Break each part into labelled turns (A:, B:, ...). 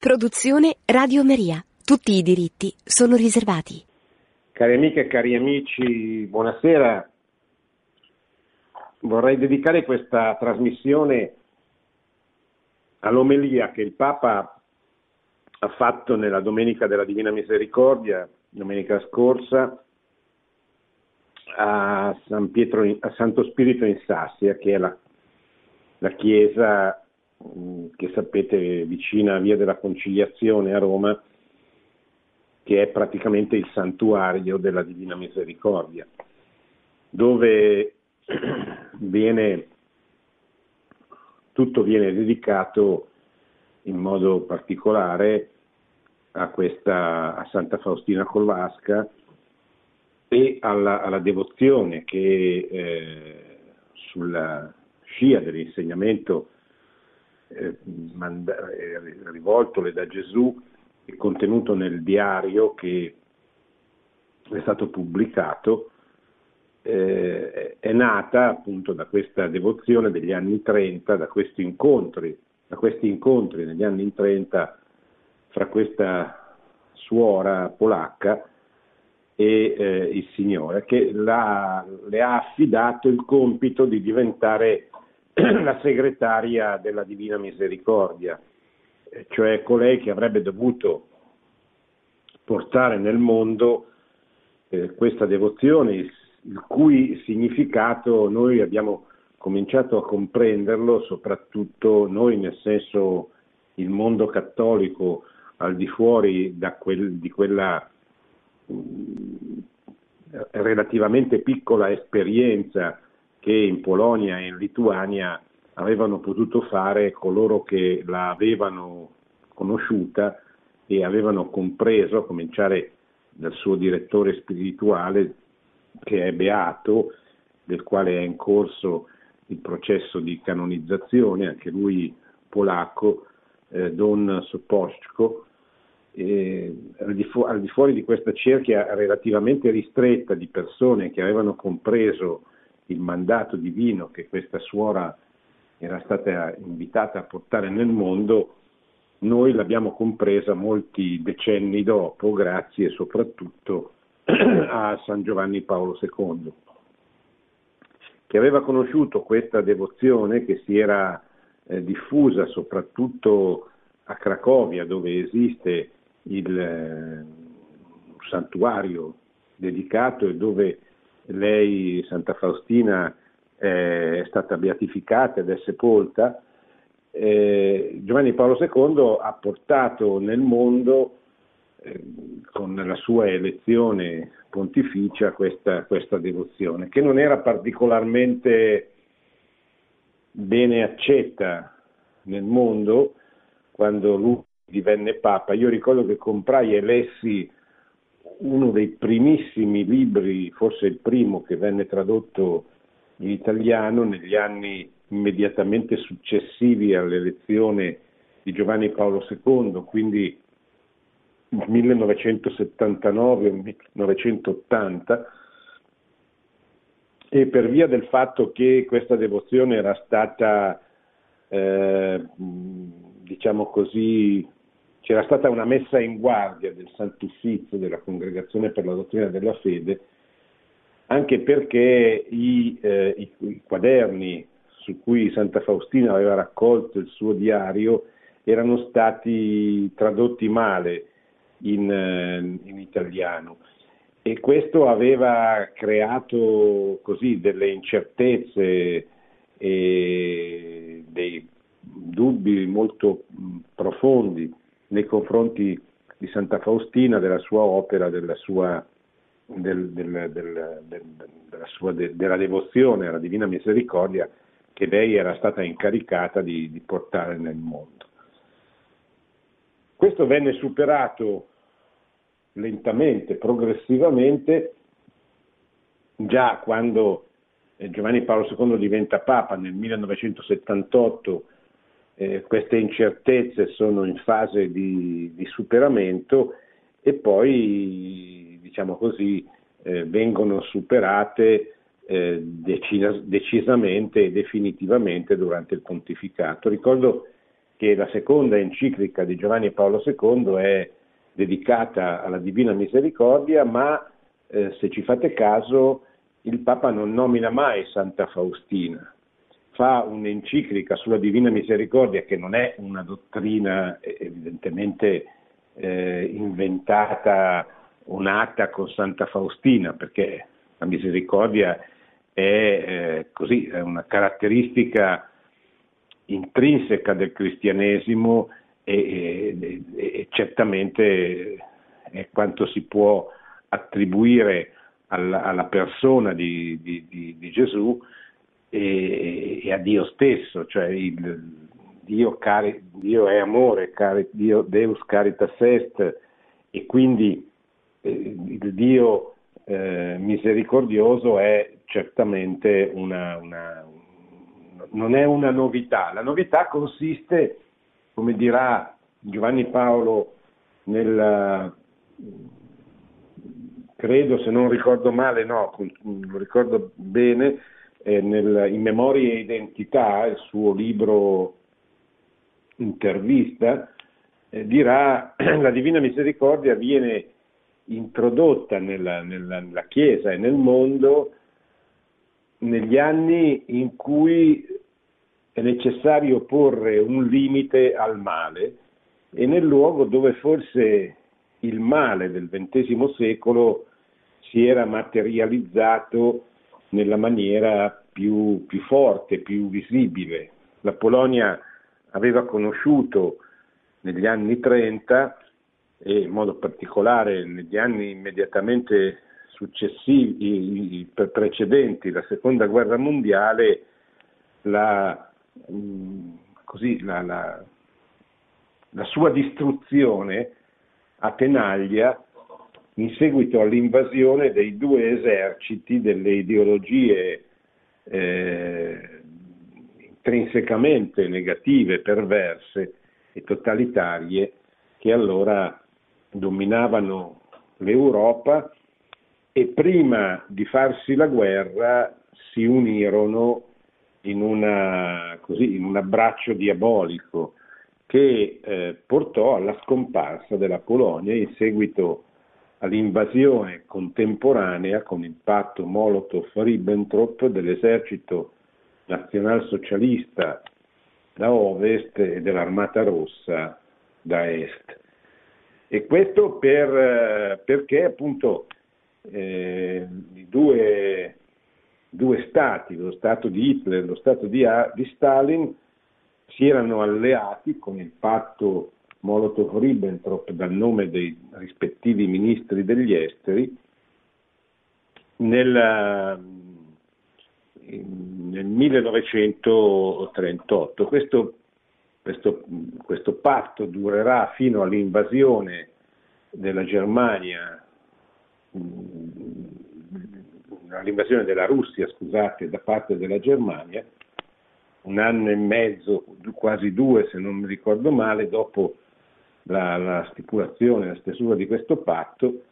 A: Produzione Radio Maria. Tutti i diritti sono riservati.
B: Cari amiche e cari amici, buonasera. Vorrei dedicare questa trasmissione all'omelia che il Papa ha fatto nella Domenica della Divina Misericordia, domenica scorsa, a, San Pietro, a Santo Spirito in Sassia, che è la, la chiesa che sapete vicina a Via della Conciliazione a Roma, che è praticamente il santuario della Divina Misericordia, dove viene, tutto viene dedicato in modo particolare a, questa, a Santa Faustina Colvasca e alla, alla devozione che eh, sulla scia dell'insegnamento eh, manda- eh, rivoltole da Gesù e contenuto nel diario che è stato pubblicato, eh, è nata appunto da questa devozione degli anni 30, da questi incontri, da questi incontri negli anni 30 fra questa suora polacca e eh, il Signore, che le ha affidato il compito di diventare la segretaria della Divina Misericordia, cioè colei che avrebbe dovuto portare nel mondo eh, questa devozione, il, il cui significato noi abbiamo cominciato a comprenderlo, soprattutto noi nel senso il mondo cattolico al di fuori quel, di quella mh, mm, relativamente piccola esperienza che in Polonia e in Lituania avevano potuto fare coloro che la avevano conosciuta e avevano compreso, a cominciare dal suo direttore spirituale che è beato, del quale è in corso il processo di canonizzazione, anche lui polacco, eh, Don Soposchko, eh, al, di fu- al di fuori di questa cerchia relativamente ristretta di persone che avevano compreso il mandato divino che questa suora era stata invitata a portare nel mondo, noi l'abbiamo compresa molti decenni dopo, grazie soprattutto a San Giovanni Paolo II, che aveva conosciuto questa devozione che si era eh, diffusa soprattutto a Cracovia, dove esiste il eh, santuario dedicato e dove lei, Santa Faustina, è stata beatificata ed è sepolta, eh, Giovanni Paolo II ha portato nel mondo, eh, con la sua elezione pontificia, questa, questa, devozione, che non era particolarmente bene accetta nel mondo quando lui divenne Papa. Io ricordo che comprai e lessi uno dei primissimi libri, forse il primo che venne tradotto in italiano negli anni immediatamente successivi all'elezione di Giovanni Paolo II, quindi 1979-1980, e per via del fatto che questa devozione era stata, eh, diciamo così, c'era stata una messa in guardia del Sant'Uffizio della Congregazione per la Dottrina della Fede, anche perché i, eh, i, i quaderni su cui Santa Faustina aveva raccolto il suo diario erano stati tradotti male in, eh, in italiano. E questo aveva creato così delle incertezze e dei dubbi molto profondi nei confronti di Santa Faustina, della sua opera, della sua, del, del, del, della, sua della devozione alla Divina Misericordia che lei era stata incaricata di, di portare nel mondo. Questo venne superato lentamente, progressivamente, già quando Giovanni Paolo II diventa Papa nel 1978 eh, queste incertezze sono in fase di, di superamento e poi, diciamo così, eh, vengono superate eh, decis- decisamente e definitivamente durante il pontificato. Ricordo che la seconda enciclica di Giovanni Paolo II è dedicata alla Divina Misericordia, ma eh, se ci fate caso il Papa non nomina mai Santa Faustina, fa un'enciclica sulla Divina Misericordia che non è una dottrina evidentemente eh, inventata o nata con Santa Faustina, perché la misericordia è eh, così, è una caratteristica intrinseca del cristianesimo e, e, e, certamente è quanto si può attribuire alla, alla persona di, di, di, di Gesù e, e, a Dio stesso, cioè il, Dio, cari, Dio, è amore, cari, Dio, Deus caritas est e quindi eh, il Dio eh, misericordioso è certamente una, una, non è una novità. La novità consiste, come dirà Giovanni Paolo nel, credo se non ricordo male, no, lo ricordo bene, eh, nel, in Memoria e Identità, il suo libro intervista, eh, dirà la Divina Misericordia viene introdotta nella, nella, nella Chiesa e nel mondo negli anni in cui è necessario porre un limite al male e nel luogo dove forse il male del XX secolo si era materializzato nella maniera più, più forte, più visibile. La Polonia aveva conosciuto negli anni 30 e in modo particolare negli anni immediatamente successivi, precedenti la seconda guerra mondiale, la, così, la, la, la sua distruzione a tenaglia in seguito all'invasione dei due eserciti delle ideologie eh, intrinsecamente negative, perverse e totalitarie che allora dominavano l'Europa e prima di farsi la guerra si unirono in, una, così, in un abbraccio diabolico che eh, portò alla scomparsa della Polonia in seguito all'invasione contemporanea con il patto Molotov-Ribbentrop dell'esercito nazionalsocialista da ovest e dell'Armata Rossa da est. E questo per, perché appunto eh, i due, due, stati, lo stato di Hitler e lo stato di, di Stalin, si erano alleati con il patto Molotov-Ribbentrop dal nome dei rispettivi ministri degli esteri nel, nel 1938. Questo, questo, questo, patto durerà fino all'invasione della Germania, all'invasione della Russia, scusate, da parte della Germania, un anno e mezzo, quasi due se non mi ricordo male, dopo la, la stipulazione, la stesura di questo patto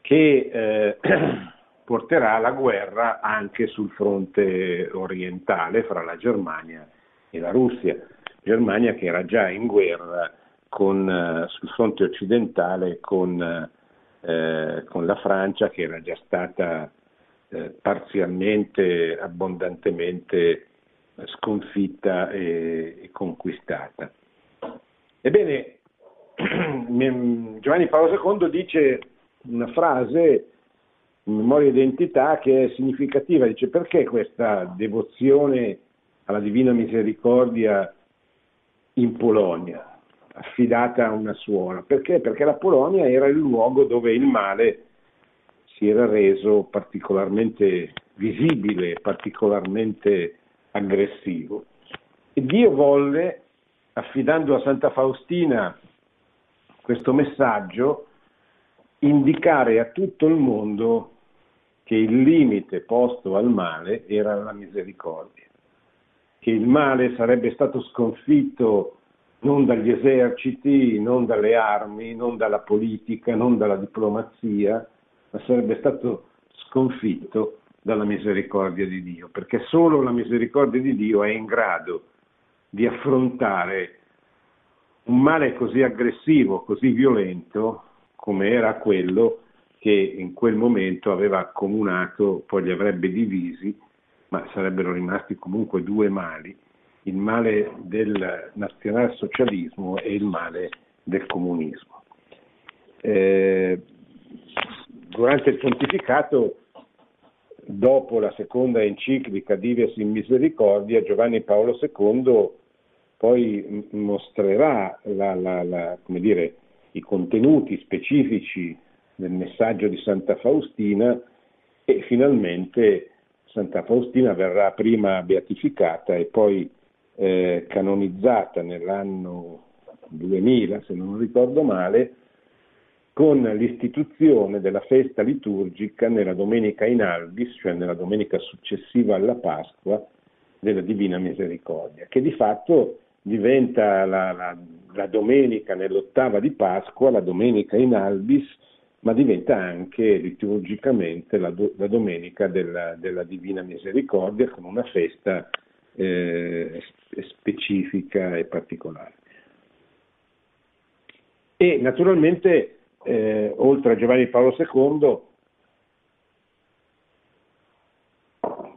B: che eh, porterà alla guerra anche sul fronte orientale fra la Germania e la Russia. Germania che era già in guerra con, eh, sul fronte occidentale con, eh, con, la Francia che era già stata eh, parzialmente, abbondantemente sconfitta e, e conquistata. Ebbene, Giovanni Paolo II dice una frase memoria identità che è significativa, dice perché questa devozione alla Divina Misericordia in Polonia, affidata a una suora? Perché? Perché la Polonia era il luogo dove il male si era reso particolarmente visibile, particolarmente aggressivo. E Dio volle, affidando a Santa Faustina questo messaggio, indicare a tutto il mondo che il limite posto al male era la misericordia, che il male sarebbe stato sconfitto non dagli eserciti, non dalle armi, non dalla politica, non dalla diplomazia, ma sarebbe stato sconfitto dalla misericordia di Dio, perché solo la misericordia di Dio è in grado di affrontare un male così aggressivo, così violento come era quello che in quel momento aveva accomunato, poi li avrebbe divisi, ma sarebbero rimasti comunque due mali, il male del nazionalsocialismo e il male del comunismo. Eh, durante il pontificato, dopo la seconda enciclica Divias in Misericordia, Giovanni Paolo II poi mostrerà la, la, la, dire, i contenuti specifici del messaggio di Santa Faustina e finalmente Santa Faustina verrà prima beatificata e poi eh, canonizzata nell'anno 2000, se non ricordo male, con l'istituzione della festa liturgica nella domenica in albis, cioè nella domenica successiva alla Pasqua, della Divina Misericordia, che di fatto diventa la, la, la domenica nell'ottava di Pasqua, la domenica in albis, ma diventa anche liturgicamente la, do, la domenica della, della, Divina Misericordia con una festa eh, specifica e particolare. E naturalmente, eh, oltre a Giovanni Paolo II,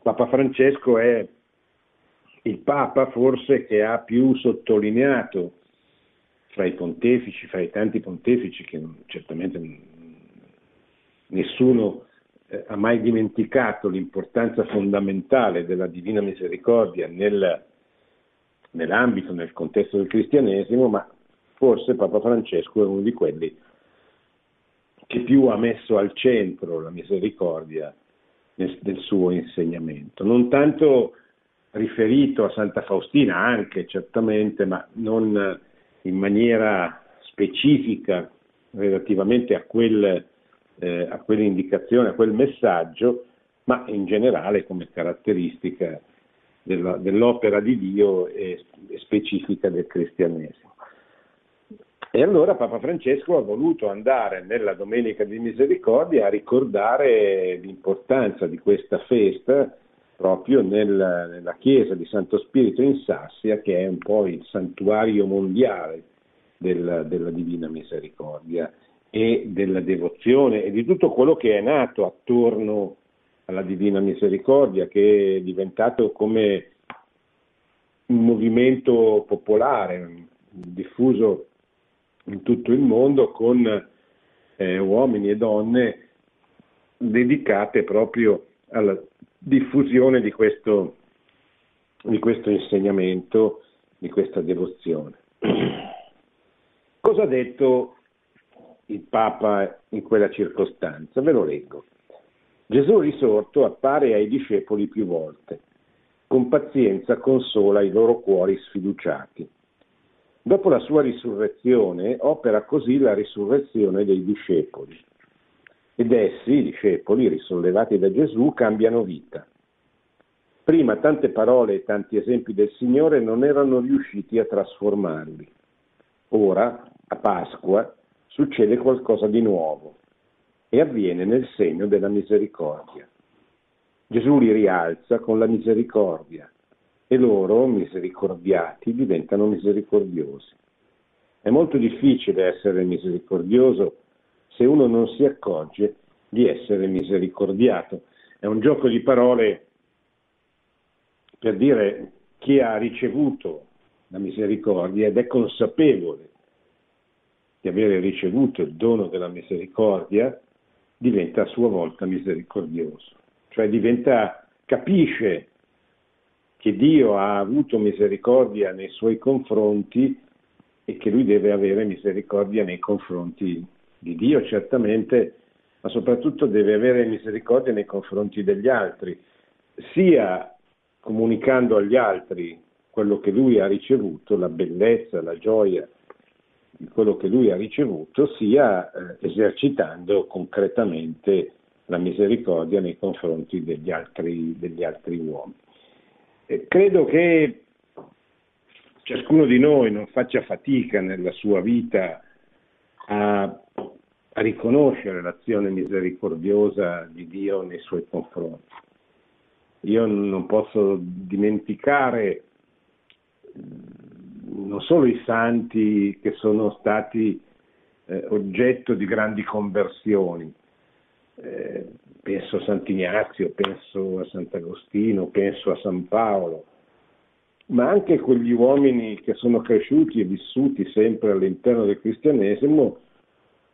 B: Papa Francesco è il Papa forse che ha più sottolineato fra i pontefici, fra i tanti pontefici che certamente nessuno eh, ha mai dimenticato l'importanza fondamentale della Divina Misericordia nel, nell'ambito, nel contesto del cristianesimo, ma forse Papa Francesco è uno di quelli che più ha messo al centro la misericordia nel, del suo insegnamento. Non tanto riferito a Santa Faustina anche certamente, ma non in maniera specifica relativamente a, quel, eh, a quell'indicazione, a quel messaggio, ma in generale come caratteristica della, dell'opera di Dio e specifica del cristianesimo. E allora Papa Francesco ha voluto andare nella Domenica di Misericordia a ricordare l'importanza di questa festa proprio nel, nella chiesa di Santo Spirito in Sassia, che è un po' il santuario mondiale del, della Divina Misericordia e della devozione e di tutto quello che è nato attorno alla Divina Misericordia, che è diventato come un movimento popolare, diffuso in tutto il mondo con eh, uomini e donne dedicate proprio alla diffusione di questo, di questo insegnamento, di questa devozione. Cosa ha detto il Papa in quella circostanza? Ve lo leggo. Gesù risorto appare ai discepoli più volte. Con pazienza consola i loro cuori sfiduciati. Dopo la sua risurrezione opera così la risurrezione dei discepoli ed essi, i discepoli, risollevati da Gesù, cambiano vita. Prima tante parole e tanti esempi del Signore non erano riusciti a trasformarli. Ora, a Pasqua, succede qualcosa di nuovo e avviene nel segno della misericordia. Gesù li rialza con la misericordia e loro, misericordiati, diventano misericordiosi. È molto difficile essere misericordioso se uno non si accorge di essere misericordiato. È un gioco di parole per dire chi ha ricevuto la misericordia ed è consapevole di avere ricevuto il dono della misericordia, diventa a sua volta misericordioso, cioè diventa, capisce che Dio ha avuto misericordia nei suoi confronti e che lui deve avere misericordia nei confronti di Dio certamente, ma soprattutto deve avere misericordia nei confronti degli altri, sia comunicando agli altri quello che lui ha ricevuto, la bellezza, la gioia di quello che lui ha ricevuto, sia eh, esercitando concretamente la misericordia nei confronti degli altri, degli altri uomini. Eh, credo che ciascuno di noi non faccia fatica nella sua vita a, a riconoscere l'azione misericordiosa di Dio nei suoi confronti. Io non posso dimenticare non solo i santi che sono stati eh, oggetto di grandi conversioni, eh, penso a Sant'Ignazio, penso a Sant'Agostino, penso a San Paolo, ma anche quegli uomini che sono cresciuti e vissuti sempre all'interno del cristianesimo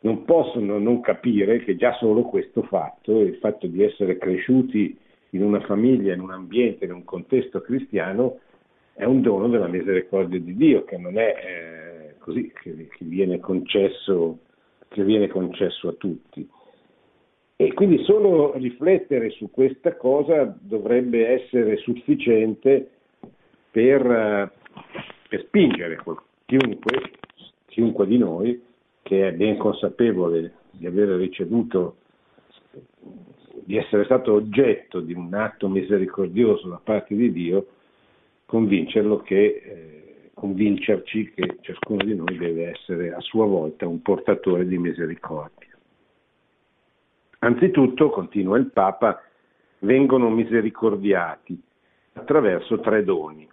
B: non possono non capire che già solo questo fatto, il fatto di essere cresciuti in una famiglia, in un ambiente, in un contesto cristiano, è un dono della misericordia di Dio, che non è eh, così che, che, viene concesso, che viene concesso a tutti. E quindi solo riflettere su questa cosa dovrebbe essere sufficiente per, eh, per spingere chiunque, chiunque di noi che è ben consapevole di aver ricevuto, di essere stato oggetto di un atto misericordioso da parte di Dio, convincerlo che, eh, convincerci che ciascuno di noi deve essere a sua volta un portatore di misericordia. Anzitutto, continua il Papa, vengono misericordiati attraverso tre doni.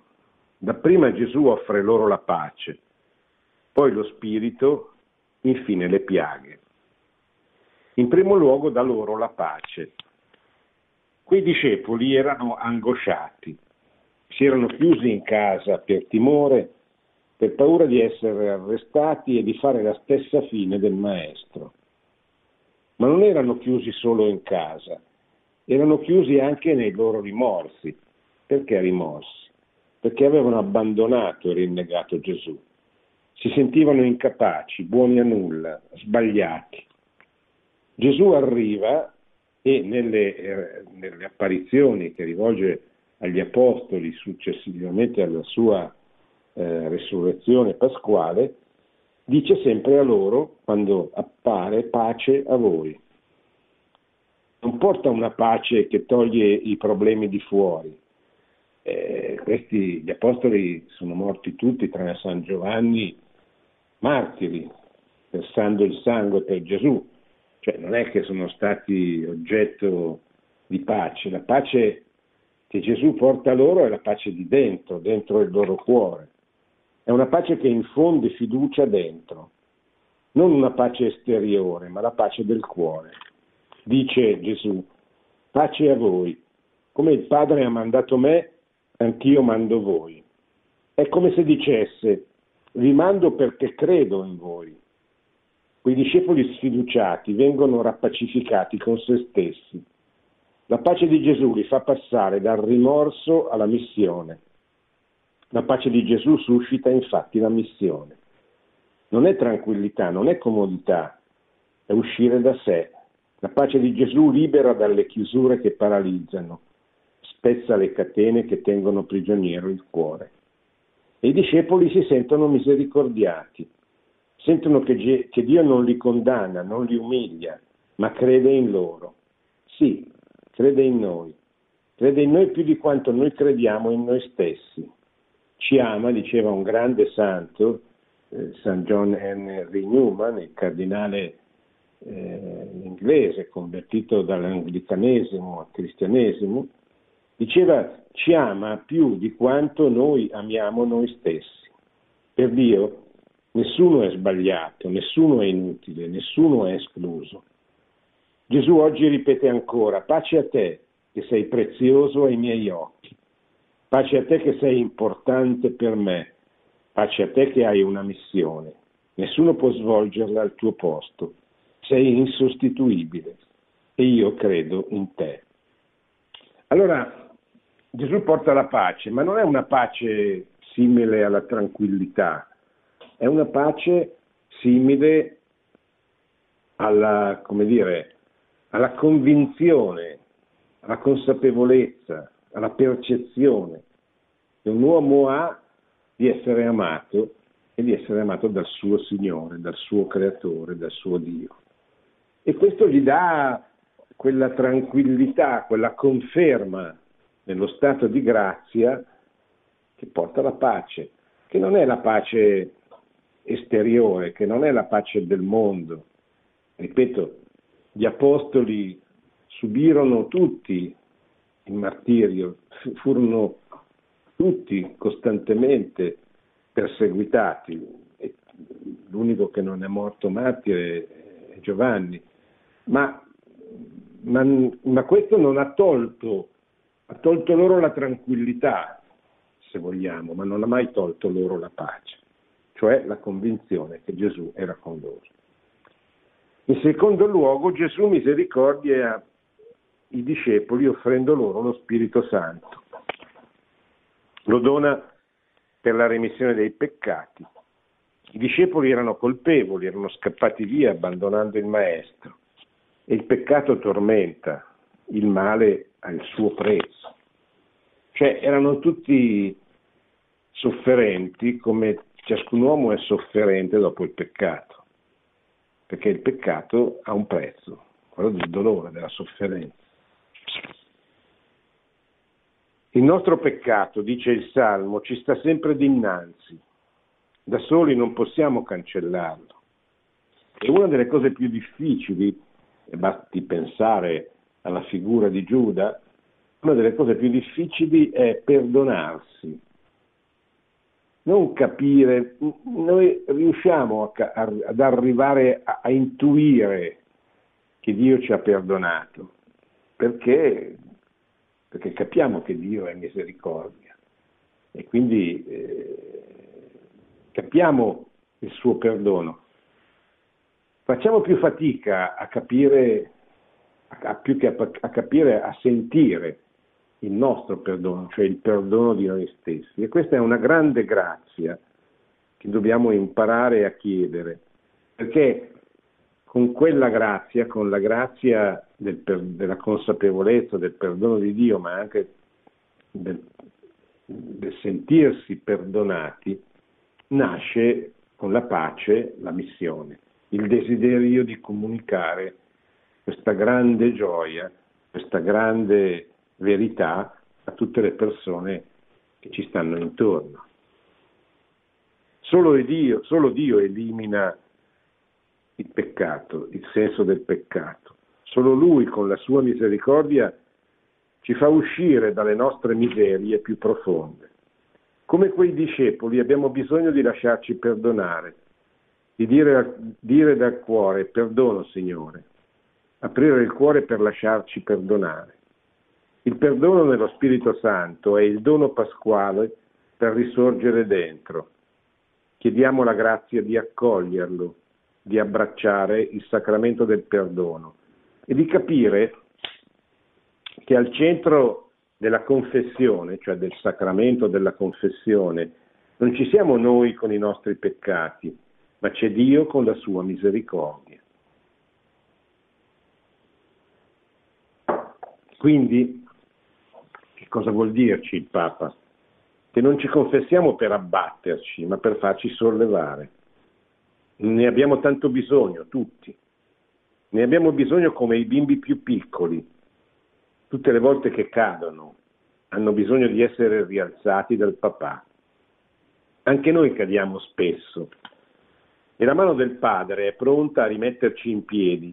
B: Dapprima Gesù offre loro la pace, poi lo Spirito, infine le piaghe. In primo luogo dà loro la pace. Quei discepoli erano angosciati, si erano chiusi in casa per timore, per paura di essere arrestati e di fare la stessa fine del Maestro. Ma non erano chiusi solo in casa, erano chiusi anche nei loro rimorsi. Perché rimorsi? perché avevano abbandonato e rinnegato Gesù. Si sentivano incapaci, buoni a nulla, sbagliati. Gesù arriva e nelle, eh, nelle apparizioni che rivolge agli apostoli successivamente alla sua eh, resurrezione pasquale, dice sempre a loro, quando appare, pace a voi. Non porta una pace che toglie i problemi di fuori, eh, questi, gli apostoli sono morti tutti tranne San Giovanni martiri, versando il sangue per Gesù, cioè non è che sono stati oggetto di pace, la pace che Gesù porta loro è la pace di dentro, dentro il loro cuore, è una pace che infonde fiducia dentro, non una pace esteriore, ma la pace del cuore. Dice Gesù, pace a voi, come il Padre ha mandato me, anch'io mando voi. È come se dicesse, vi mando perché credo in voi. Quei discepoli sfiduciati vengono rappacificati con se stessi. La pace di Gesù li fa passare dal rimorso alla missione. La pace di Gesù suscita infatti la missione. Non è tranquillità, non è comodità, è uscire da sé. La pace di Gesù libera dalle chiusure che paralizzano spezza le catene che tengono prigioniero il cuore. E i discepoli si sentono misericordiati, sentono che, che Dio non li condanna, non li umilia, ma crede in loro. Sì, crede in noi, crede in noi più di quanto noi crediamo in noi stessi. Ci ama, diceva un grande santo, eh, San John Henry Newman, il cardinale eh, inglese convertito dall'anglicanesimo al cristianesimo, Diceva, ci ama più di quanto noi amiamo noi stessi. Per Dio nessuno è sbagliato, nessuno è inutile, nessuno è escluso. Gesù oggi ripete ancora, pace a te che sei prezioso ai miei occhi, pace a te che sei importante per me, pace a te che hai una missione. Nessuno può svolgerla al tuo posto, sei insostituibile e io credo in te. Allora, Gesù porta la pace, ma non è una pace simile alla tranquillità, è una pace simile alla, dire, alla convinzione, alla consapevolezza, alla percezione che un uomo ha di essere amato e di essere amato dal suo Signore, dal suo Creatore, dal suo Dio. E questo gli dà quella tranquillità, quella conferma nello stato di grazia che porta alla pace, che non è la pace esteriore, che non è la pace del mondo. Ripeto, gli apostoli subirono tutti il martirio, furono tutti costantemente perseguitati, l'unico che non è morto martire è Giovanni, ma, ma, ma questo non ha tolto, ha tolto loro la tranquillità, se vogliamo, ma non ha mai tolto loro la pace, cioè la convinzione che Gesù era con loro. In secondo luogo Gesù misericordia i discepoli offrendo loro lo Spirito Santo. Lo dona per la remissione dei peccati. I discepoli erano colpevoli, erano scappati via abbandonando il Maestro e il peccato tormenta, il male ha il suo prezzo. Cioè erano tutti sofferenti come ciascun uomo è sofferente dopo il peccato perché il peccato ha un prezzo, quello del dolore, della sofferenza. Il nostro peccato, dice il Salmo, ci sta sempre dinanzi, da soli non possiamo cancellarlo. E una delle cose più difficili, e basti pensare alla figura di Giuda, una delle cose più difficili è perdonarsi, non capire, noi riusciamo a, a, ad arrivare a, a, intuire che Dio ci ha perdonato, perché, perché capiamo che Dio è misericordia e quindi eh, capiamo il suo perdono. Facciamo più fatica a capire, più che a capire, a sentire il nostro perdono, cioè il perdono di noi stessi. E questa è una grande grazia che dobbiamo imparare a chiedere, perché con quella grazia, con la grazia del, della consapevolezza del perdono di Dio, ma anche del, del sentirsi perdonati, nasce con la pace la missione, il desiderio di comunicare questa grande gioia, questa grande verità a tutte le persone che ci stanno intorno. Solo Dio, solo Dio elimina il peccato, il senso del peccato. Solo Lui con la sua misericordia ci fa uscire dalle nostre miserie più profonde. Come quei discepoli abbiamo bisogno di lasciarci perdonare, di dire, dire dal cuore perdono Signore, aprire il cuore per lasciarci perdonare. Il perdono nello Spirito Santo è il dono pasquale per risorgere dentro. Chiediamo la grazia di accoglierlo, di abbracciare il sacramento del perdono e di capire che al centro della confessione, cioè del sacramento della confessione, non ci siamo noi con i nostri peccati, ma c'è Dio con la sua misericordia. Quindi cosa vuol dirci il Papa? Che non ci confessiamo per abbatterci, ma per farci sollevare. Ne abbiamo tanto bisogno, tutti. Ne abbiamo bisogno come i bimbi più piccoli. Tutte le volte che cadono, hanno bisogno di essere rialzati dal papà. Anche noi cadiamo spesso e la mano del Padre è pronta a rimetterci in piedi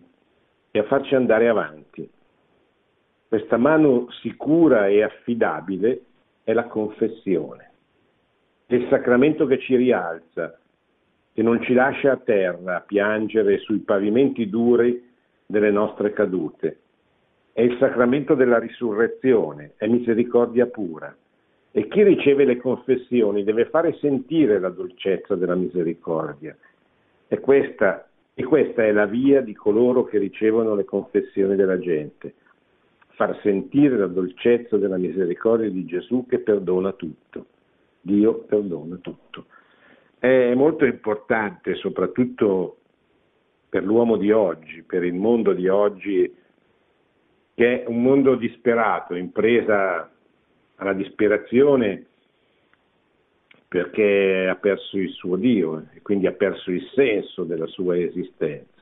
B: e a farci andare avanti. Questa mano sicura e affidabile è la confessione, è il sacramento che ci rialza, che non ci lascia a terra a piangere sui pavimenti duri delle nostre cadute. È il sacramento della risurrezione, è misericordia pura. E chi riceve le confessioni deve fare sentire la dolcezza della misericordia. E questa, e questa è la via di coloro che ricevono le confessioni della gente far sentire la dolcezza della misericordia di Gesù che perdona tutto. Dio perdona tutto. È molto importante, soprattutto per l'uomo di oggi, per il mondo di oggi, che è un mondo disperato, in presa alla disperazione perché ha perso il suo Dio e quindi ha perso il senso della sua esistenza.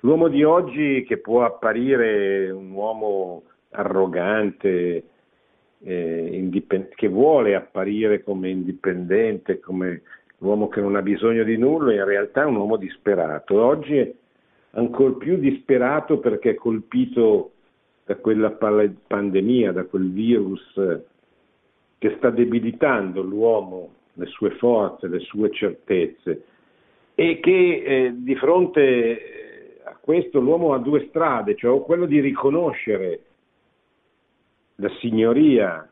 B: L'uomo di oggi che può apparire un uomo arrogante, eh, indipend- che vuole apparire come indipendente, come l'uomo che non ha bisogno di nulla, in realtà è un uomo disperato. Oggi è ancora più disperato perché è colpito da quella pandemia, da quel virus che sta debilitando l'uomo le sue forze, le sue certezze e che eh, di fronte eh, a questo l'uomo ha due strade, cioè quello di riconoscere la signoria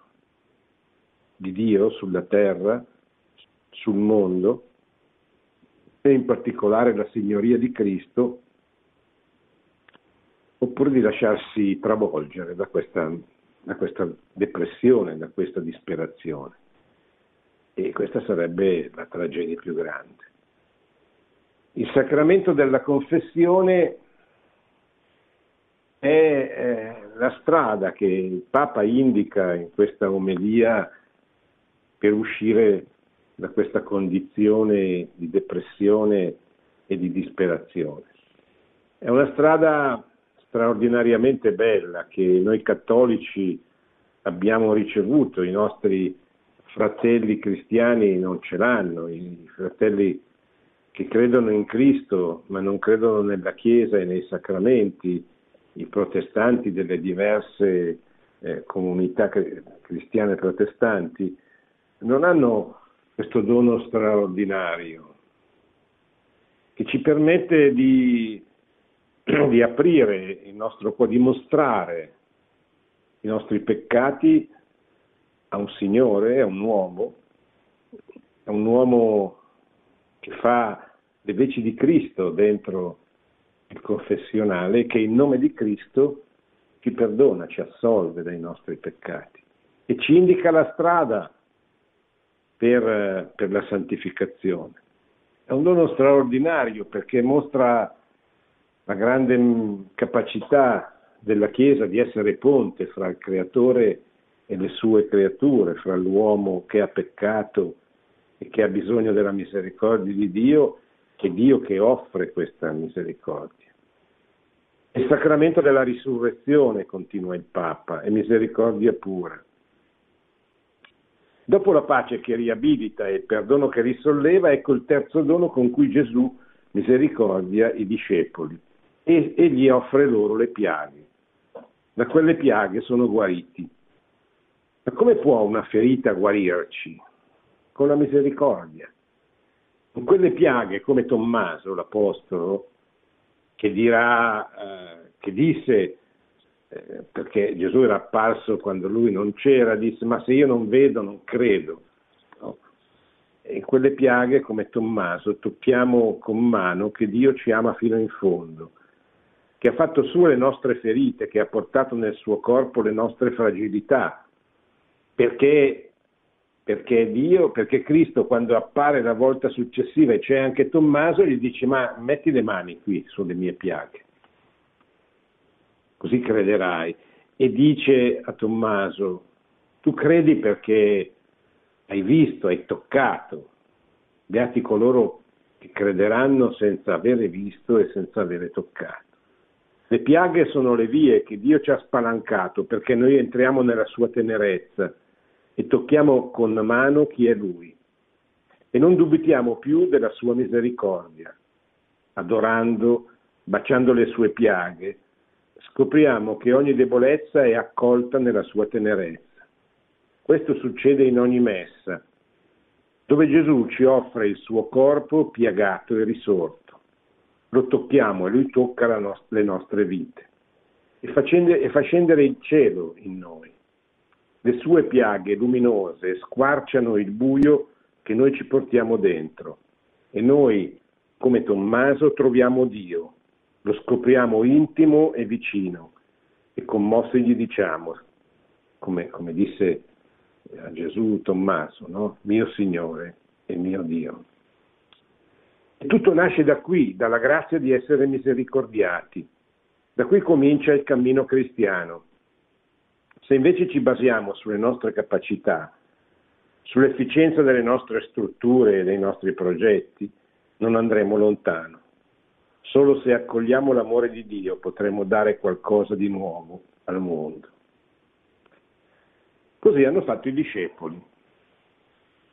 B: di Dio sulla terra, sul mondo, e in particolare la signoria di Cristo, oppure di lasciarsi travolgere da questa, da questa depressione, da questa disperazione. E questa sarebbe la tragedia più grande. Il sacramento della confessione è la strada che il Papa indica in questa omelia per uscire da questa condizione di depressione e di disperazione. È una strada straordinariamente bella che noi cattolici abbiamo ricevuto, i nostri fratelli cristiani non ce l'hanno, i fratelli che credono in Cristo ma non credono nella Chiesa e nei sacramenti, i protestanti delle diverse eh, comunità cristiane protestanti, non hanno questo dono straordinario che ci permette di, di aprire il nostro cuore, di mostrare i nostri peccati a un Signore, a un uomo, a un uomo che fa le veci di Cristo dentro il confessionale, che in nome di Cristo ci perdona, ci assolve dai nostri peccati e ci indica la strada per, per la santificazione. È un dono straordinario perché mostra la grande capacità della Chiesa di essere ponte fra il Creatore e le sue creature, fra l'uomo che ha peccato e che ha bisogno della misericordia di Dio e Dio che offre questa misericordia. Il sacramento della risurrezione, continua il Papa, è misericordia pura. Dopo la pace che riabilita e il perdono che risolleva, ecco il terzo dono con cui Gesù misericordia i discepoli e, e gli offre loro le piaghe. Da quelle piaghe sono guariti. Ma come può una ferita guarirci? con la misericordia. In quelle piaghe, come Tommaso, l'Apostolo, che dirà, eh, che disse, eh, perché Gesù era apparso quando lui non c'era, disse, ma se io non vedo non credo. No? in quelle piaghe, come Tommaso, tocchiamo con mano che Dio ci ama fino in fondo, che ha fatto sue le nostre ferite, che ha portato nel suo corpo le nostre fragilità, perché perché Dio, perché Cristo quando appare la volta successiva e c'è anche Tommaso gli dice ma metti le mani qui sulle mie piaghe, così crederai. E dice a Tommaso, tu credi perché hai visto, hai toccato, beati coloro che crederanno senza avere visto e senza avere toccato. Le piaghe sono le vie che Dio ci ha spalancato perché noi entriamo nella sua tenerezza e tocchiamo con mano chi è Lui e non dubitiamo più della sua misericordia. Adorando, baciando le sue piaghe, scopriamo che ogni debolezza è accolta nella sua tenerezza. Questo succede in ogni messa, dove Gesù ci offre il suo corpo piagato e risorto. Lo tocchiamo e lui tocca nost- le nostre vite e fa, scendere, e fa scendere il cielo in noi. Le sue piaghe luminose squarciano il buio che noi ci portiamo dentro e noi, come Tommaso, troviamo Dio, lo scopriamo intimo e vicino e commossi gli diciamo, come, come disse a Gesù Tommaso, no? mio Signore e mio Dio. E tutto nasce da qui, dalla grazia di essere misericordiati. Da qui comincia il cammino cristiano se invece ci basiamo sulle nostre capacità, sull'efficienza delle nostre strutture e dei nostri progetti, non andremo lontano. Solo se accogliamo l'amore di Dio potremo dare qualcosa di nuovo al mondo. Così hanno fatto i discepoli.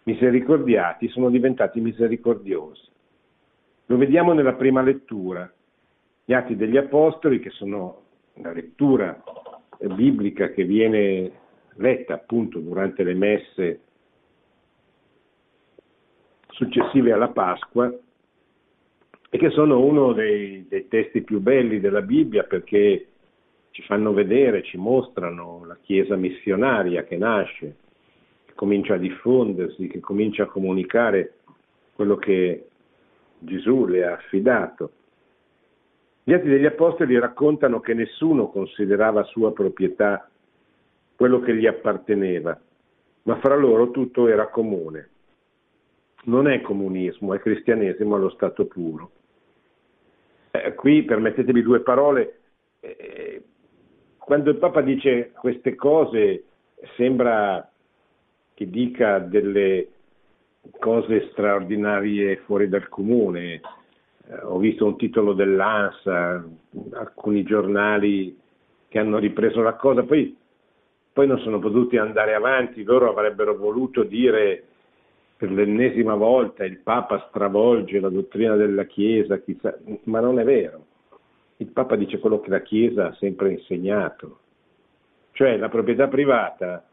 B: Misericordiati sono diventati misericordiosi. Lo vediamo nella prima lettura, gli atti degli Apostoli, che sono la lettura biblica che viene letta appunto durante le messe successive alla Pasqua e che sono uno dei, dei testi più belli della Bibbia perché ci fanno vedere, ci mostrano la Chiesa missionaria che nasce, che comincia a diffondersi, che comincia a comunicare quello che Gesù le ha affidato. Gli atti degli Apostoli raccontano che nessuno considerava sua proprietà quello che gli apparteneva, ma fra loro tutto era comune. Non è comunismo, è cristianesimo allo stato puro. Eh, qui permettetemi due parole. Eh, quando il Papa dice queste cose sembra che dica delle cose straordinarie fuori dal comune. Eh, ho visto un titolo dell'ANSA, alcuni giornali che hanno ripreso la cosa, poi, poi non sono potuti andare avanti, loro avrebbero voluto dire per l'ennesima volta il Papa stravolge la dottrina della Chiesa, chissà, ma non è vero. Il Papa dice quello che la Chiesa ha sempre insegnato, cioè la proprietà privata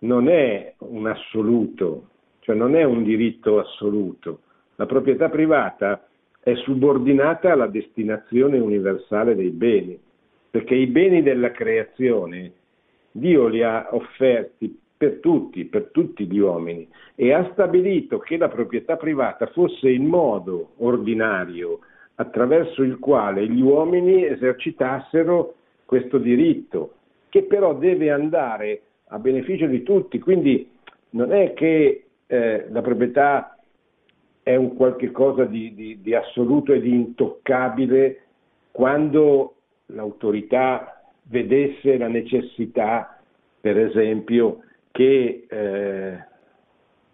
B: non è un assoluto, cioè non è un diritto assoluto. La proprietà privata è subordinata alla destinazione universale dei beni, perché i beni della creazione Dio li ha offerti per tutti, per tutti gli uomini e ha stabilito che la proprietà privata fosse il modo ordinario attraverso il quale gli uomini esercitassero questo diritto, che però deve andare a beneficio di tutti, quindi non è che eh, la proprietà è un qualche cosa di, di, di assoluto e di intoccabile quando l'autorità vedesse la necessità, per esempio, che eh,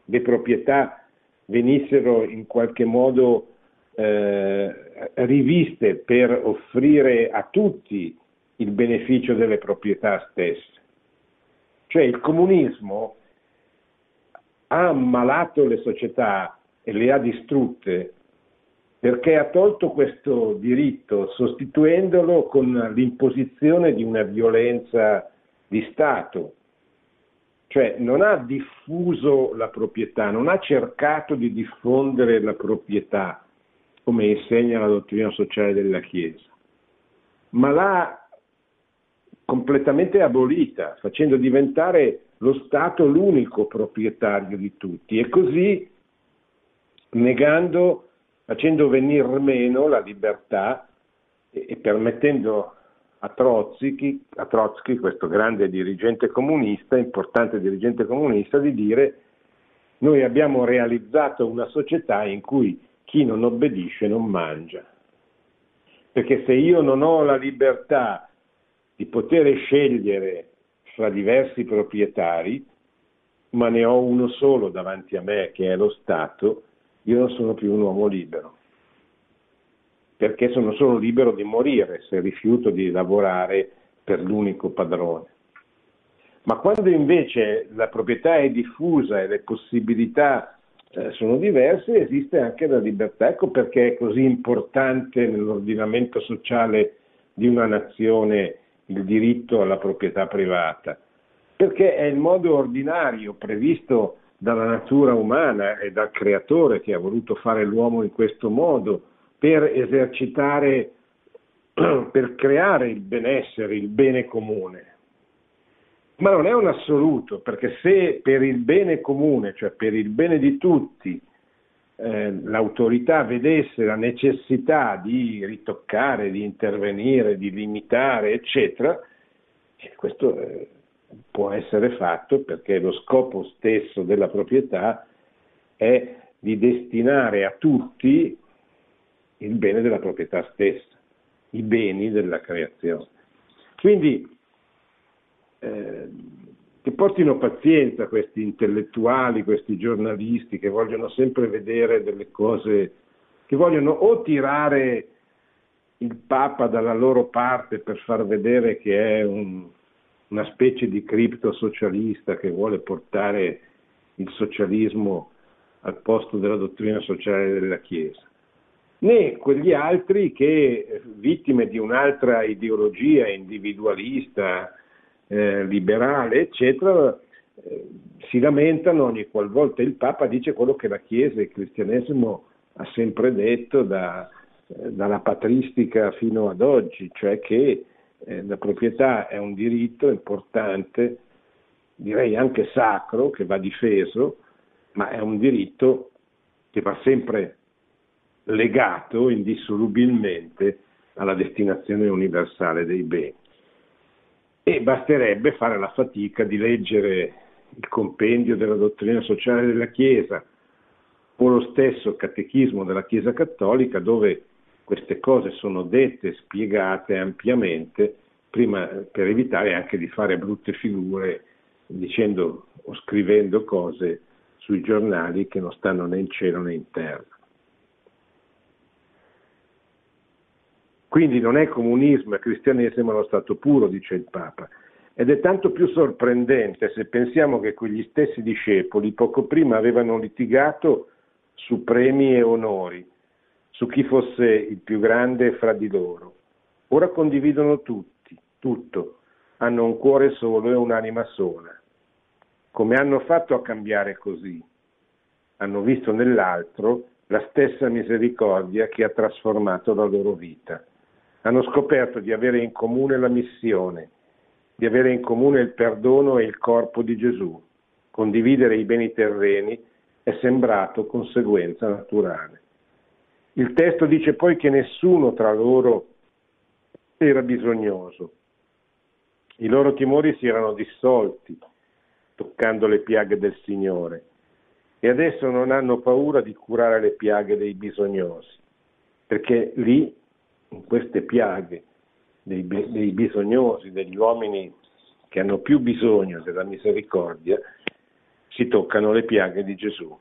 B: le proprietà venissero in qualche modo eh, riviste per offrire a tutti il beneficio delle proprietà stesse. Cioè il comunismo ha ammalato le società e le ha distrutte perché ha tolto questo diritto sostituendolo con l'imposizione di una violenza di Stato. Cioè non ha diffuso la proprietà, non ha cercato di diffondere la proprietà, come insegna la dottrina sociale della Chiesa, ma l'ha completamente abolita, facendo diventare lo Stato l'unico proprietario di tutti e così negando, facendo venire meno la libertà e, e permettendo a Trotsky, a Trotsky, questo grande dirigente comunista, importante dirigente comunista, di dire noi abbiamo realizzato una società in cui chi non obbedisce non mangia. Perché se io non ho la libertà di poter scegliere fra diversi proprietari, ma ne ho uno solo davanti a me che è lo Stato, io non sono più un uomo libero perché sono solo libero di morire se rifiuto di lavorare per l'unico padrone. Ma quando invece la proprietà è diffusa e le possibilità eh, sono diverse, esiste anche la libertà. Ecco perché è così importante nell'ordinamento sociale di una nazione il diritto alla proprietà privata, perché è il modo ordinario previsto dalla natura umana e dal creatore che ha voluto fare l'uomo in questo modo per esercitare, per creare il benessere, il bene comune. Ma non è un assoluto, perché se per il bene comune, cioè per il bene di tutti, eh, l'autorità vedesse la necessità di ritoccare, di intervenire, di limitare, eccetera, questo eh, può essere fatto perché lo scopo stesso della proprietà è di destinare a tutti il bene della proprietà stessa, i beni della creazione. Quindi eh, che portino pazienza questi intellettuali, questi giornalisti che vogliono sempre vedere delle cose, che vogliono o tirare il Papa dalla loro parte per far vedere che è un, una specie di criptosocialista che vuole portare il socialismo al posto della dottrina sociale della Chiesa, né quegli altri che, vittime di un'altra ideologia individualista, eh, liberale, eccetera, eh, si lamentano ogni qualvolta il Papa dice quello che la Chiesa e il cristianesimo ha sempre detto da, eh, dalla patristica fino ad oggi, cioè che eh, la proprietà è un diritto importante, direi anche sacro, che va difeso, ma è un diritto che va sempre legato indissolubilmente alla destinazione universale dei beni. E basterebbe fare la fatica di leggere il compendio della dottrina sociale della Chiesa o lo stesso catechismo della Chiesa Cattolica dove queste cose sono dette, spiegate ampiamente, prima per evitare anche di fare brutte figure dicendo o scrivendo cose sui giornali che non stanno né in cielo né in terra. Quindi non è comunismo e cristianesimo lo stato puro, dice il Papa. Ed è tanto più sorprendente se pensiamo che quegli stessi discepoli poco prima avevano litigato su premi e onori, su chi fosse il più grande fra di loro. Ora condividono tutti, tutto, hanno un cuore solo e un'anima sola. Come hanno fatto a cambiare così? Hanno visto nell'altro la stessa misericordia che ha trasformato la loro vita. Hanno scoperto di avere in comune la missione, di avere in comune il perdono e il corpo di Gesù. Condividere i beni terreni è sembrato conseguenza naturale. Il testo dice poi che nessuno tra loro era bisognoso. I loro timori si erano dissolti toccando le piaghe del Signore e adesso non hanno paura di curare le piaghe dei bisognosi, perché lì, in queste piaghe dei, dei bisognosi, degli uomini che hanno più bisogno della misericordia, si toccano le piaghe di Gesù.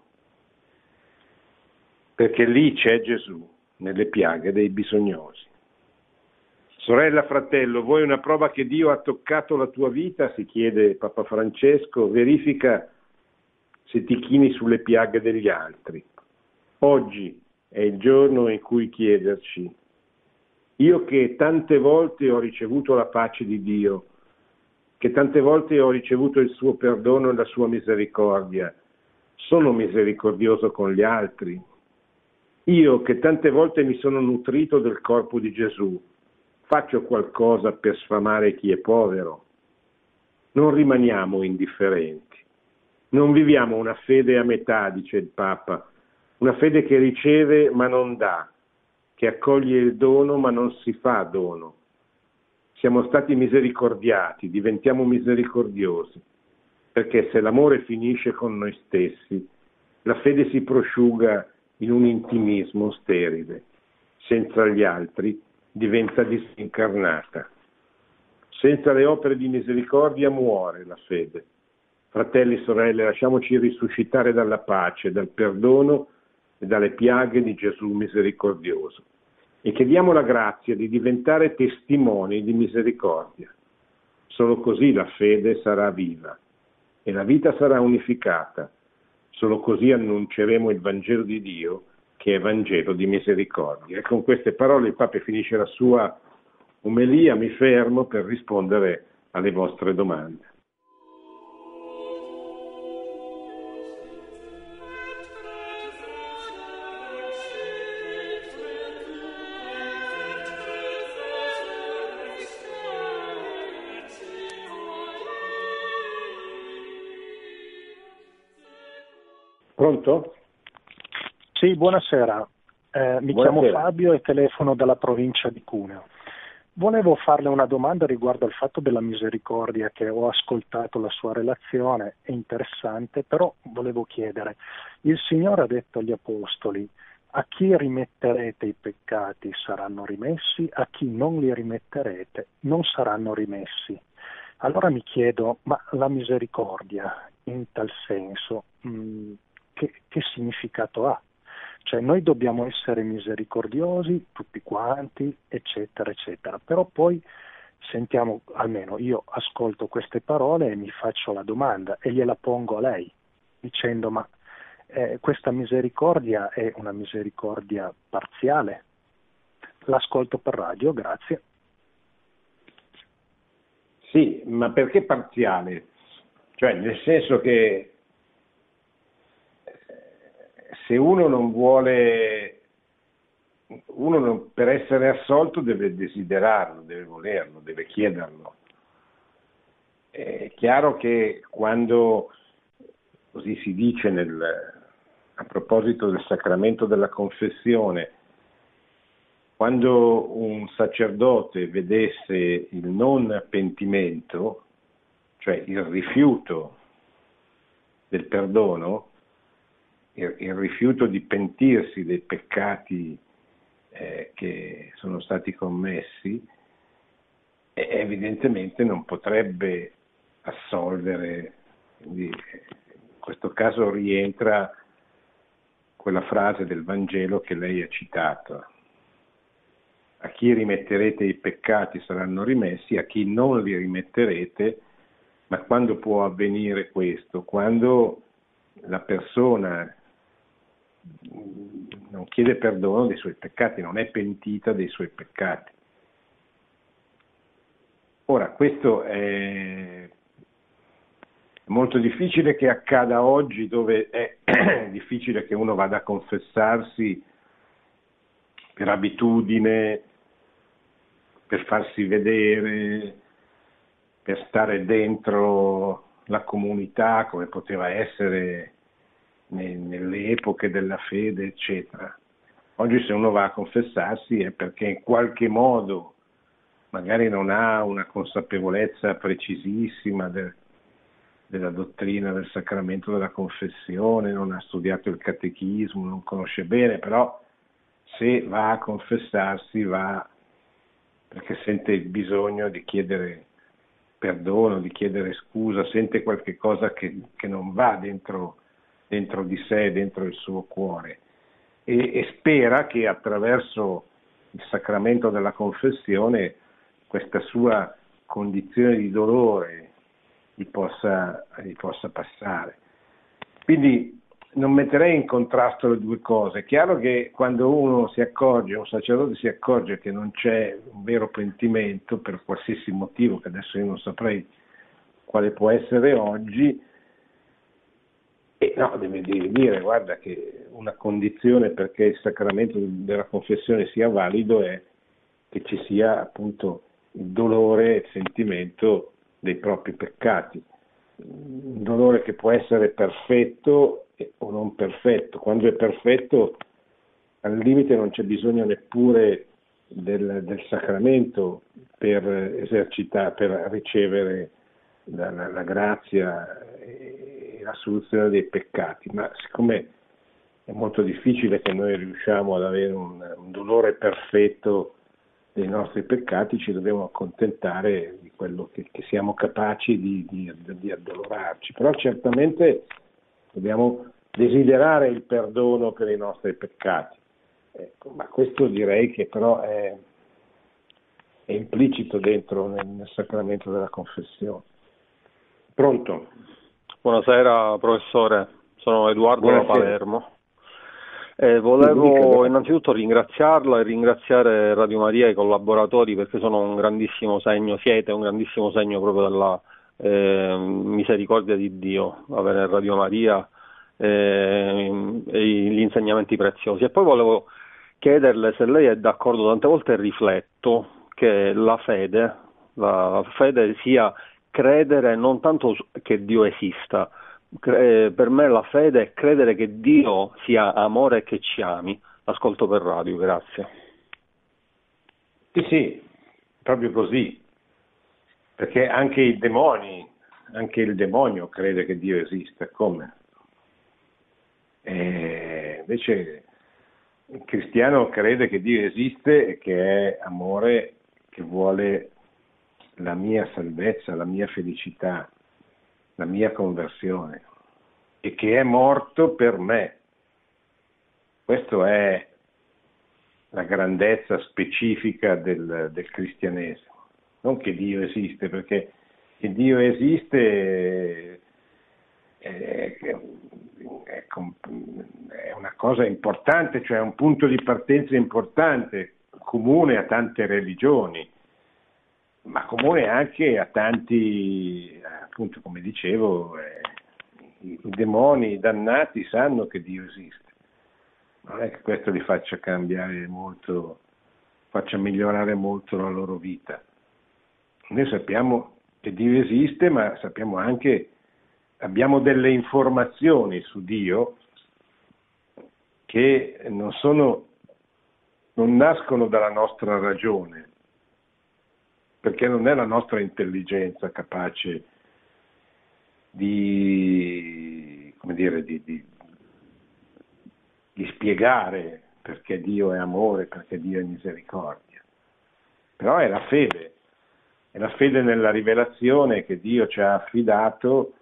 B: Perché lì c'è Gesù, nelle piaghe dei bisognosi. Sorella, fratello, vuoi una prova che Dio ha toccato la tua vita? Si chiede Papa Francesco, verifica se ti chini sulle piaghe degli altri. Oggi è il giorno in cui chiederci, io che tante volte ho ricevuto la pace di Dio, che tante volte ho ricevuto il suo perdono e la sua misericordia, sono misericordioso con gli altri? Io che tante volte mi sono nutrito del corpo di Gesù, faccio qualcosa per sfamare chi è povero. Non rimaniamo indifferenti. Non viviamo una fede a metà, dice il Papa, una fede che riceve ma non dà, che accoglie il dono ma non si fa dono. Siamo stati misericordiati, diventiamo misericordiosi, perché se l'amore finisce con noi stessi, la fede si prosciuga in un intimismo sterile. Senza gli altri diventa disincarnata. Senza le opere di misericordia muore la fede. Fratelli e sorelle, lasciamoci risuscitare dalla pace, dal perdono e dalle piaghe di Gesù misericordioso e chiediamo la grazia di diventare testimoni di misericordia. Solo così la fede sarà viva e la vita sarà unificata. Solo così annunceremo il Vangelo di Dio che è Vangelo di misericordia. E con queste parole il Papa finisce la sua omelia, mi fermo per rispondere alle vostre domande. Pronto?
C: Sì, buonasera. Eh, mi buonasera. chiamo Fabio e telefono dalla provincia di Cuneo. Volevo farle una domanda riguardo al fatto della misericordia, che ho ascoltato la sua relazione, è interessante, però volevo chiedere, il Signore ha detto agli Apostoli, a chi rimetterete i peccati saranno rimessi, a chi non li rimetterete non saranno rimessi. Allora mi chiedo, ma la misericordia in tal senso, mh, mm, che, che significato ha? Cioè noi dobbiamo essere misericordiosi tutti quanti, eccetera, eccetera. Però poi sentiamo, almeno io ascolto queste parole e mi faccio la domanda e gliela pongo a lei, dicendo ma eh, questa misericordia è una misericordia parziale? L'ascolto per radio, grazie.
B: Sì, ma perché parziale? Cioè, nel senso che se uno non vuole, uno non, per essere assolto deve desiderarlo, deve volerlo, deve chiederlo. È chiaro che quando, così si dice nel, a proposito del sacramento della confessione, quando un sacerdote vedesse il non pentimento, cioè il rifiuto del perdono, il, rifiuto di pentirsi dei peccati eh, che sono stati commessi, eh, evidentemente non potrebbe assolvere, quindi in questo caso rientra quella frase del Vangelo che lei ha citato. A chi rimetterete i peccati saranno rimessi, a chi non li rimetterete, ma quando può avvenire questo? Quando la persona non chiede perdono dei suoi peccati, non è pentita dei suoi peccati. Ora, questo è molto difficile che accada oggi dove è difficile che uno vada a confessarsi per abitudine, per farsi vedere, per stare dentro la comunità come poteva essere nelle epoche della fede, eccetera. Oggi se uno va a confessarsi è perché in qualche modo magari non ha una consapevolezza precisissima del, della dottrina del sacramento della confessione, non ha studiato il catechismo, non conosce bene, però se va a confessarsi va perché sente il bisogno di chiedere perdono, di chiedere scusa, sente qualche cosa che, che non va dentro dentro di sé, dentro il suo cuore e, e spera che attraverso il sacramento della confessione questa sua condizione di dolore gli possa, gli possa passare. Quindi non metterei in contrasto le due cose. È chiaro che quando uno si accorge, un sacerdote si accorge che non c'è un vero pentimento per qualsiasi motivo, che adesso io non saprei quale può essere oggi, e no, deve, deve dire, guarda che una condizione perché il sacramento della confessione sia valido è che ci sia appunto il dolore e il sentimento dei propri peccati. Un dolore che può essere perfetto o non perfetto. Quando è perfetto, al limite non c'è bisogno neppure del, del sacramento per esercitare, per ricevere la, la, la grazia soluzione dei peccati, ma siccome è molto difficile che noi riusciamo ad avere un, un dolore perfetto dei nostri peccati, ci dobbiamo accontentare di quello che, che siamo capaci di, di, di, addolorarci. Però certamente dobbiamo desiderare il perdono per i nostri peccati. Ecco, ma questo direi che però è, è implicito dentro nel, nel sacramento della confessione. Pronto?
D: Buonasera professore, sono Edoardo Buonasera. da Palermo. Eh, volevo innanzitutto ringraziarla e ringraziare Radio Maria e i collaboratori perché sono un grandissimo segno, siete un grandissimo segno proprio della eh, misericordia di Dio, avere Radio Maria eh, e gli insegnamenti preziosi. E poi volevo chiederle se lei è d'accordo, tante volte rifletto che la fede, la fede sia credere non tanto che Dio esista, eh, per me la fede è credere che Dio sia amore e che ci ami. Ascolto per radio, grazie.
B: Sì, sì, proprio così, perché anche i demoni, anche il demonio crede che Dio esista, come? E invece il cristiano crede che Dio esiste e che è amore che vuole la mia salvezza, la mia felicità, la mia conversione e che è morto per me. Questa è la grandezza specifica del, del cristianesimo. Non che Dio esiste, perché che Dio esiste è, è, è una cosa importante, cioè un punto di partenza importante, comune a tante religioni ma comune anche a tanti, appunto come dicevo, eh, i, demoni dannati sanno che Dio esiste. Non è che questo li faccia cambiare molto, faccia migliorare molto la loro vita. Noi sappiamo che Dio esiste, ma sappiamo anche, abbiamo delle informazioni su Dio che non sono, non nascono dalla nostra ragione, perché non è la nostra intelligenza capace di, dire, di, di, di spiegare perché Dio è amore, perché Dio è misericordia. Però è la fede, è la fede nella rivelazione che Dio ci ha affidato,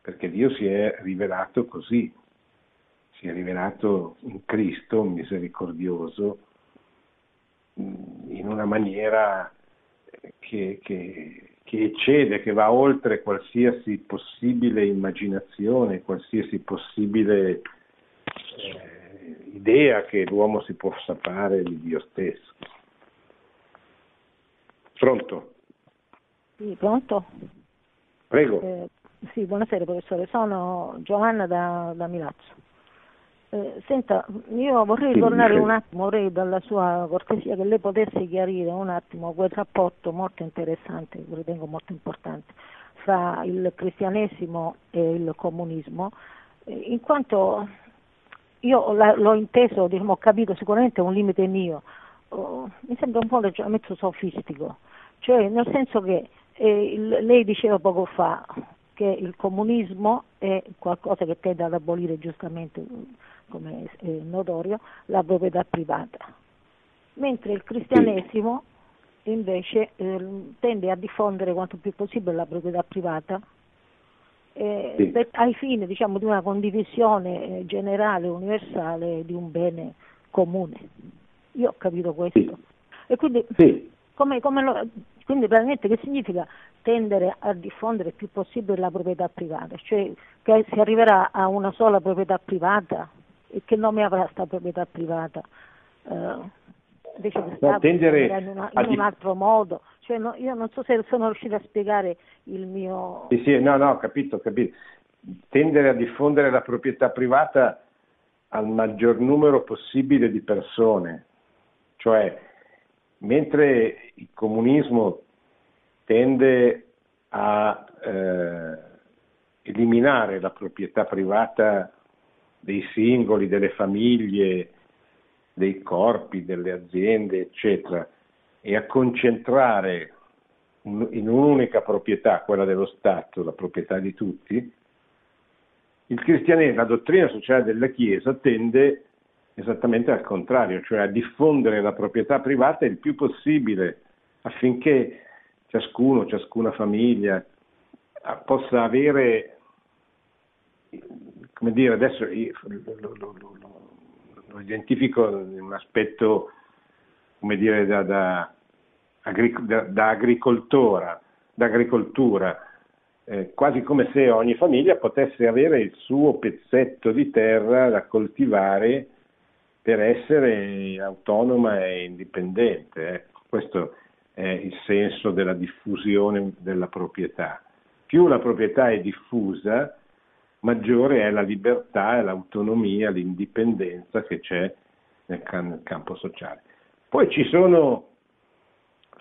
B: perché Dio si è rivelato così, si è rivelato in Cristo misericordioso in una maniera che, che, che eccede, che va oltre qualsiasi possibile immaginazione, qualsiasi possibile eh, idea che l'uomo si possa fare di Dio stesso. Pronto?
E: Sì, pronto?
B: Prego.
E: Eh, sì, buonasera professore, sono Giovanna da, da Milazzo. Eh, senta, io vorrei sì, tornare un attimo, vorrei dalla sua cortesia che lei potesse chiarire un attimo quel rapporto molto interessante, che ritengo molto importante, fra il cristianesimo e il comunismo, eh, in quanto io l'ho inteso, diciamo, ho capito sicuramente un limite mio, oh, mi sembra un po' ragionamento sofistico, cioè nel senso che eh, il, lei diceva poco fa che il comunismo è qualcosa che tende ad abolire giustamente come è notorio, la proprietà privata, mentre il cristianesimo invece eh, tende a diffondere quanto più possibile la proprietà privata eh, sì. per, ai fini diciamo, di una condivisione eh, generale, universale di un bene comune. Io ho capito questo. Sì. E quindi, sì. come, come lo, quindi praticamente che significa tendere a diffondere il più possibile la proprietà privata? Cioè che si arriverà a una sola proprietà privata e che nome avrà questa proprietà privata? Uh, invece tendere in, una, in un altro modo. Cioè, no, io non so se sono riuscita a spiegare il mio...
B: Sì, sì, no, no, capito, capito. Tendere a diffondere la proprietà privata al maggior numero possibile di persone. Cioè, mentre il comunismo tende a eh, eliminare la proprietà privata dei singoli, delle famiglie, dei corpi, delle aziende, eccetera, e a concentrare in un'unica proprietà, quella dello Stato, la proprietà di tutti, il cristianesimo, la dottrina sociale della Chiesa tende esattamente al contrario, cioè a diffondere la proprietà privata il più possibile affinché ciascuno, ciascuna famiglia possa avere come dire, adesso io lo, lo, lo, lo identifico in un aspetto, come dire, da, da, da, da agricoltura, agricoltura eh, quasi come se ogni famiglia potesse avere il suo pezzetto di terra da coltivare per essere autonoma e indipendente. Ecco, questo è il senso della diffusione della proprietà. Più la proprietà è diffusa, maggiore è la libertà, l'autonomia, l'indipendenza che c'è nel, campo sociale. Poi ci sono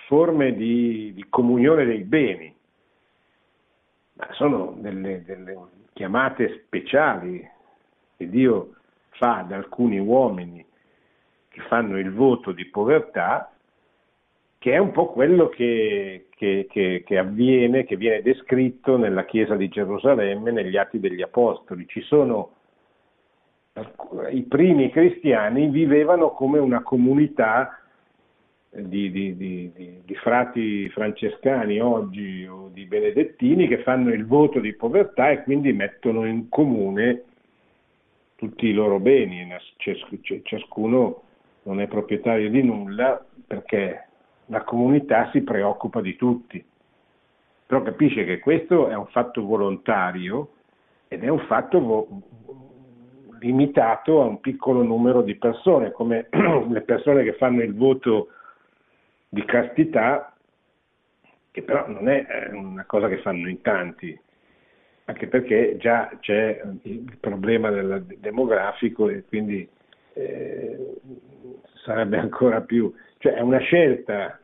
B: forme di, di comunione dei beni, ma sono delle, delle, chiamate speciali che Dio fa ad alcuni uomini che fanno il voto di povertà che è un po' quello che, che, che, che, avviene, che viene descritto nella Chiesa di Gerusalemme, negli Atti degli Apostoli. Ci sono i primi cristiani vivevano come una comunità di, di, di, di, frati francescani oggi o di benedettini che fanno il voto di povertà e quindi mettono in comune tutti i loro beni, ciascuno non è proprietario di nulla perché la comunità si preoccupa di tutti, però capisce che questo è un fatto volontario ed è un fatto vo- limitato a un piccolo numero di persone, come le persone che fanno il voto di castità che però non è eh, una cosa che fanno in tanti, anche perché già c'è il problema del demografico e quindi eh, sarebbe ancora più, cioè è una scelta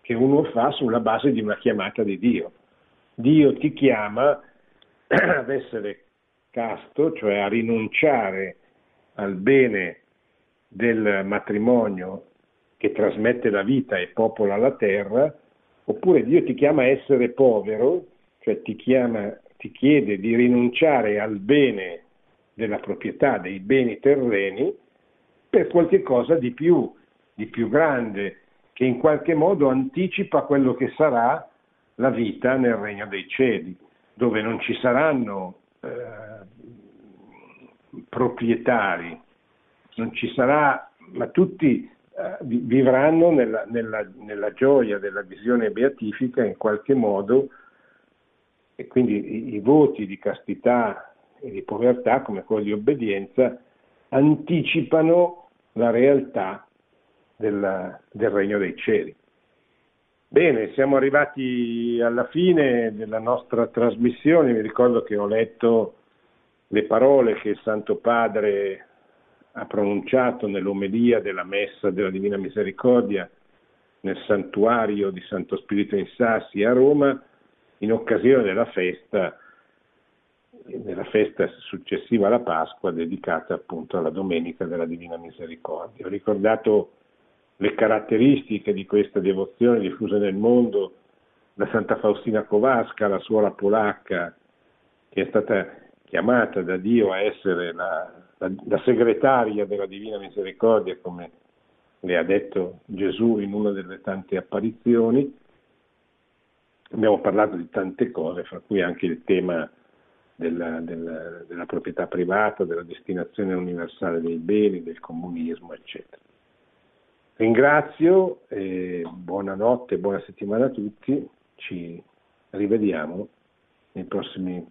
B: che uno fa sulla base di una chiamata di Dio. Dio ti chiama ad essere casto, cioè a rinunciare al bene del matrimonio che trasmette la vita e popola la terra, oppure Dio ti chiama a essere povero, cioè ti, chiama, ti chiede di rinunciare al bene della proprietà dei beni terreni per qualche cosa di più, di più grande, che in qualche modo anticipa quello che sarà la vita nel regno dei cieli, dove non ci saranno eh, proprietari, non ci sarà, ma tutti eh, vivranno nella, nella, nella, gioia della visione beatifica in qualche modo e quindi i, i voti di castità e di povertà come quello di obbedienza anticipano la realtà della, del regno dei cieli. Bene, siamo arrivati alla fine della nostra trasmissione, mi ricordo che ho letto le parole che il Santo Padre ha pronunciato nell'omelia della Messa della Divina Misericordia nel santuario di Santo Spirito in Sassi a Roma in occasione della festa, della festa successiva alla Pasqua dedicata appunto alla Domenica della Divina Misericordia. Ho ricordato le caratteristiche di questa devozione diffusa nel mondo da Santa Faustina Kowalska, la suora polacca, che è stata chiamata da Dio a essere la, la, la segretaria della Divina Misericordia, come le ha detto Gesù in una delle tante apparizioni. Abbiamo parlato di tante cose, fra cui anche il tema della, della, della proprietà privata, della destinazione universale dei beni, del comunismo, eccetera. Ringrazio, eh, buonanotte, buona settimana a tutti, ci rivediamo nei prossimi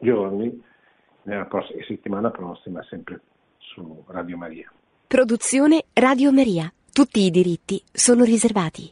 B: giorni, nella prossima, settimana prossima, sempre su Radio Maria.
A: Produzione Radio Maria. Tutti i diritti sono riservati.